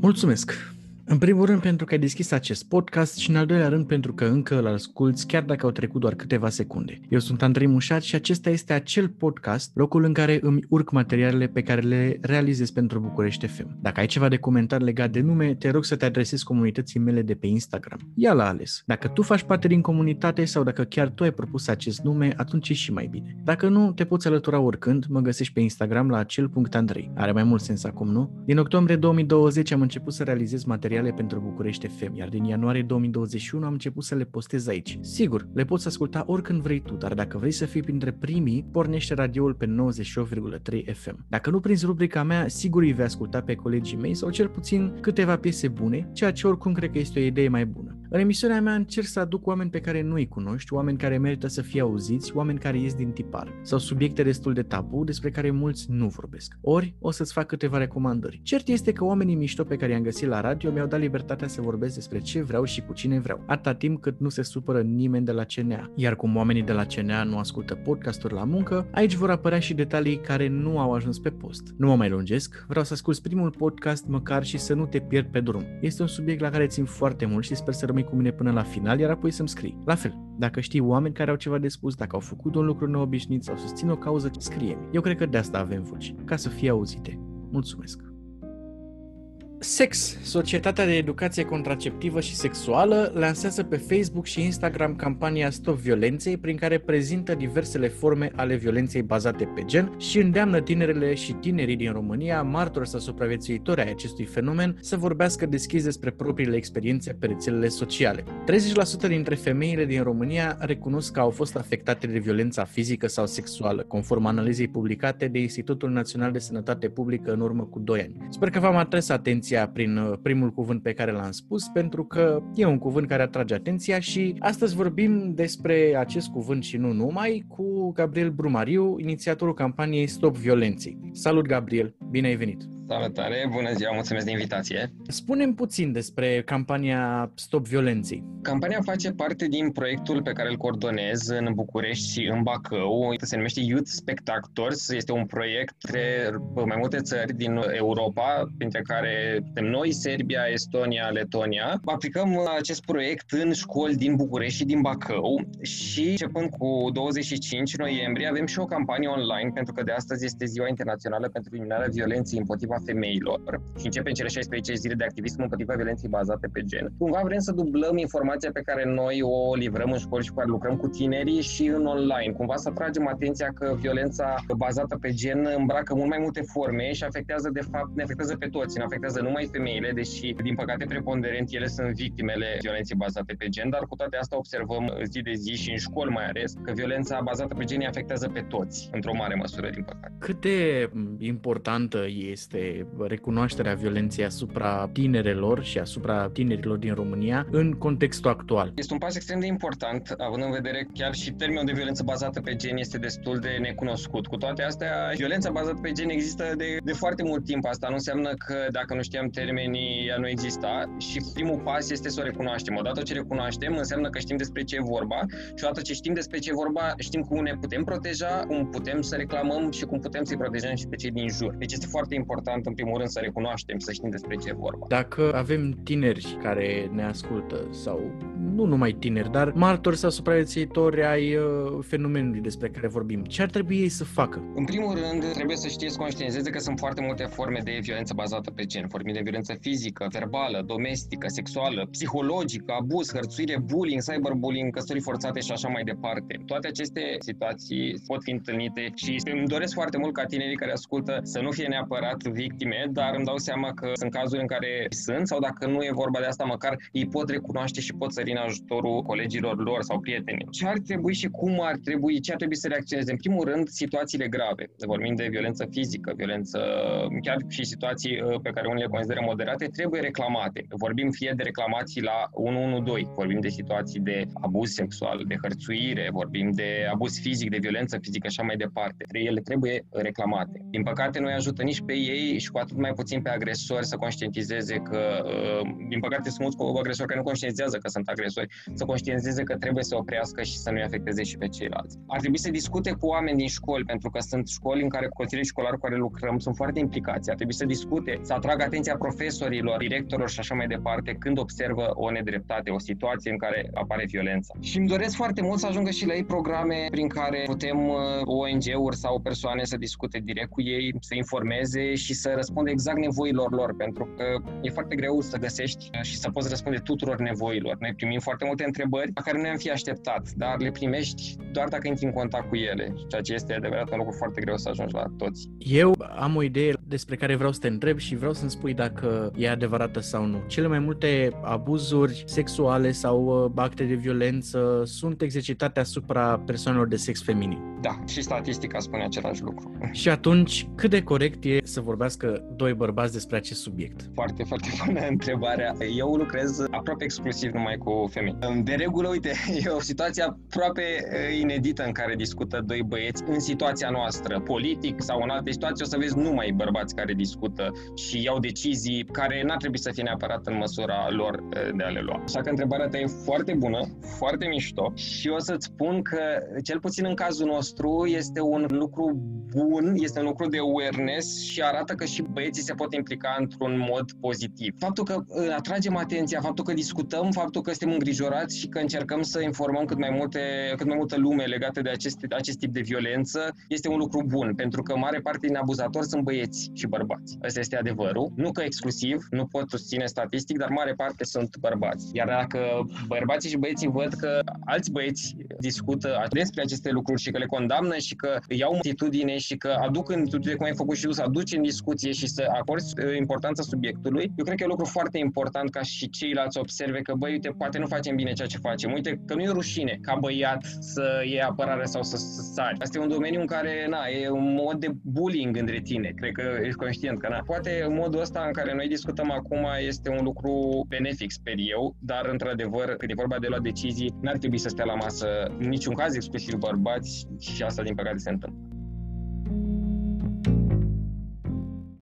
Mulțumesc! În primul rând pentru că ai deschis acest podcast și în al doilea rând pentru că încă îl asculți chiar dacă au trecut doar câteva secunde. Eu sunt Andrei Mușat și acesta este acel podcast, locul în care îmi urc materialele pe care le realizez pentru București FM. Dacă ai ceva de comentarii legat de nume, te rog să te adresezi comunității mele de pe Instagram. Ia la ales. Dacă tu faci parte din comunitate sau dacă chiar tu ai propus acest nume, atunci e și mai bine. Dacă nu, te poți alătura oricând, mă găsești pe Instagram la acel punct Andrei. Are mai mult sens acum, nu? Din octombrie 2020 am început să realizez materiale pentru București FM, iar din ianuarie 2021 am început să le postez aici. Sigur, le poți asculta oricând vrei tu, dar dacă vrei să fii printre primii, pornește radioul pe 98,3 FM. Dacă nu prinzi rubrica mea, sigur îi vei asculta pe colegii mei sau cel puțin câteva piese bune, ceea ce oricum cred că este o idee mai bună. În emisiunea mea încerc să aduc oameni pe care nu îi cunoști, oameni care merită să fie auziți, oameni care ies din tipar, sau subiecte destul de tabu despre care mulți nu vorbesc. Ori o să-ți fac câteva recomandări. Cert este că oamenii mișto pe care i-am găsit la radio mi-au dat libertatea să vorbesc despre ce vreau și cu cine vreau, atâta timp cât nu se supără nimeni de la CNA. Iar cum oamenii de la CNA nu ascultă podcasturi la muncă, aici vor apărea și detalii care nu au ajuns pe post. Nu mă mai lungesc, vreau să asculti primul podcast măcar și să nu te pierd pe drum. Este un subiect la care țin foarte mult și sper să rămâi cu mine până la final, iar apoi să-mi scrii. La fel, dacă știi oameni care au ceva de spus, dacă au făcut un lucru neobișnuit sau susțin o cauză, scrie-mi. Eu cred că de asta avem voci, ca să fie auzite. Mulțumesc! Sex, Societatea de Educație Contraceptivă și Sexuală, lansează pe Facebook și Instagram campania Stop Violenței, prin care prezintă diversele forme ale violenței bazate pe gen și îndeamnă tinerele și tinerii din România, martori sau supraviețuitori ai acestui fenomen, să vorbească deschis despre propriile experiențe pe rețelele sociale. 30% dintre femeile din România recunosc că au fost afectate de violența fizică sau sexuală, conform analizei publicate de Institutul Național de Sănătate Publică în urmă cu 2 ani. Sper că v-am atras atenția atenția prin uh, primul cuvânt pe care l-am spus, pentru că e un cuvânt care atrage atenția și astăzi vorbim despre acest cuvânt și nu numai cu Gabriel Brumariu, inițiatorul campaniei Stop Violenței. Salut, Gabriel! Bine ai venit! Salutare, bună ziua, mulțumesc de invitație. Spunem puțin despre campania Stop Violenței. Campania face parte din proiectul pe care îl coordonez în București și în Bacău. Se numește Youth Spectators. Este un proiect între mai multe țări din Europa, printre care suntem noi, Serbia, Estonia, Letonia. Aplicăm acest proiect în școli din București și din Bacău și începând cu 25 noiembrie avem și o campanie online, pentru că de astăzi este Ziua Internațională pentru Eliminarea Violenței împotriva femeilor și începem cele 16 zile de activism împotriva violenței bazate pe gen. Cumva vrem să dublăm informația pe care noi o livrăm în școli și cu care lucrăm cu tinerii și în online. Cumva să atragem atenția că violența bazată pe gen îmbracă mult mai multe forme și afectează, de fapt, ne afectează pe toți, ne afectează numai femeile, deși, din păcate, preponderent ele sunt victimele violenței bazate pe gen, dar cu toate astea observăm zi de zi și în școli mai ales că violența bazată pe gen îi afectează pe toți, într-o mare măsură, din păcate. Cât de importantă este recunoașterea violenței asupra tinerelor și asupra tinerilor din România în contextul actual. Este un pas extrem de important, având în vedere chiar și termenul de violență bazată pe gen este destul de necunoscut. Cu toate astea, violența bazată pe gen există de, de foarte mult timp. Asta nu înseamnă că dacă nu știam termenii, ea nu exista și primul pas este să o recunoaștem. Odată ce recunoaștem, înseamnă că știm despre ce e vorba și odată ce știm despre ce e vorba, știm cum ne putem proteja, cum putem să reclamăm și cum putem să-i protejăm și pe cei din jur. Deci este foarte important important, în primul rând, să recunoaștem, să știm despre ce e vorba. Dacă avem tineri care ne ascultă sau nu numai tineri, dar martori sau supraviețuitori ai uh, fenomenului despre care vorbim, ce ar trebui ei să facă? În primul rând, trebuie să știți, conștientizeze că sunt foarte multe forme de violență bazată pe gen. Forme de violență fizică, verbală, domestică, sexuală, psihologică, abuz, hărțuire, bullying, cyberbullying, căsătorii forțate și așa mai departe. Toate aceste situații pot fi întâlnite și îmi doresc foarte mult ca tinerii care ascultă să nu fie neapărat victime, dar îmi dau seama că sunt cazuri în care sunt sau dacă nu e vorba de asta, măcar ei pot recunoaște și pot sări în ajutorul colegilor lor sau prietenilor. Ce ar trebui și cum ar trebui, ce ar trebui să reacționeze? În primul rând, situațiile grave. Vorbim de violență fizică, violență, chiar și situații uh, pe care unele le consideră moderate, trebuie reclamate. Vorbim fie de reclamații la 112, vorbim de situații de abuz sexual, de hărțuire, vorbim de abuz fizic, de violență fizică și așa mai departe. Ele trebuie reclamate. Din păcate, nu ajută nici pe ei copii și cu atât mai puțin pe agresori să conștientizeze că, uh, din păcate, sunt mulți agresori care nu conștientizează că sunt agresori, să conștientizeze că trebuie să oprească și să nu-i afecteze și pe ceilalți. Ar trebui să discute cu oameni din școli, pentru că sunt școli în care consiliile școlari cu care lucrăm sunt foarte implicați. Ar trebui să discute, să atragă atenția profesorilor, directorilor și așa mai departe când observă o nedreptate, o situație în care apare violența. Și îmi doresc foarte mult să ajungă și la ei programe prin care putem uh, ONG-uri sau persoane să discute direct cu ei, să informeze și să răspundă exact nevoilor lor, pentru că e foarte greu să găsești și să poți răspunde tuturor nevoilor. Noi primim foarte multe întrebări la care nu am fi așteptat, dar le primești doar dacă intri în contact cu ele, ceea ce este adevărat un lucru foarte greu să ajungi la toți. Eu am o idee despre care vreau să te întreb și vreau să-mi spui dacă e adevărată sau nu. Cele mai multe abuzuri sexuale sau uh, acte de violență sunt exercitate asupra persoanelor de sex feminin. Da, și statistica spune același lucru. Și atunci, cât de corect e să vorbească doi bărbați despre acest subiect? Foarte, foarte bună întrebarea. Eu lucrez aproape exclusiv numai cu femei. De regulă, uite, e o situație aproape uh, inedită în care discută doi băieți în situația noastră, politic sau în alte situații, o să vezi numai bărbați care discută și iau decizii care n-ar trebui să fie neapărat în măsura lor uh, de a le lua. Așa că întrebarea ta e foarte bună, foarte mișto și o să-ți spun că, cel puțin în cazul nostru, este un lucru bun, este un lucru de awareness și arată că și băieții se pot implica într-un mod pozitiv. Faptul că uh, atragem atenția, faptul că discutăm, faptul că suntem îngrijorați și că încercăm să informăm cât mai, multe, cât mai multă lume legată de acest, acest tip de violență, este un lucru bun, pentru că mare parte din abuzatori sunt băieți și bărbați. Asta este adevărul. Nu că exclusiv, nu pot susține statistic, dar mare parte sunt bărbați. Iar dacă bărbații și băieții văd că alți băieți discută despre aceste lucruri și că le condamnă și că iau atitudine și că aduc în, cum ai făcut și tu, să aduci în discuție și să acorzi uh, importanța subiectului, eu cred că e un lucru foarte important ca și ceilalți să observe că, băi, uite, poate nu facem bine ceea ce facem. Uite, că nu e rușine ca băiat să iei apărare sau să, să sari. Asta e un domeniu în care, na, e un mod de bullying între tine. Cred că ești conștient că, na, poate modul ăsta în care noi discutăm acum este un lucru benefic, sper eu, dar, într-adevăr, când e vorba de luat decizii, n-ar trebui să stea la masă în niciun caz exclusiv bărbați și asta, din păcate, se întâmplă.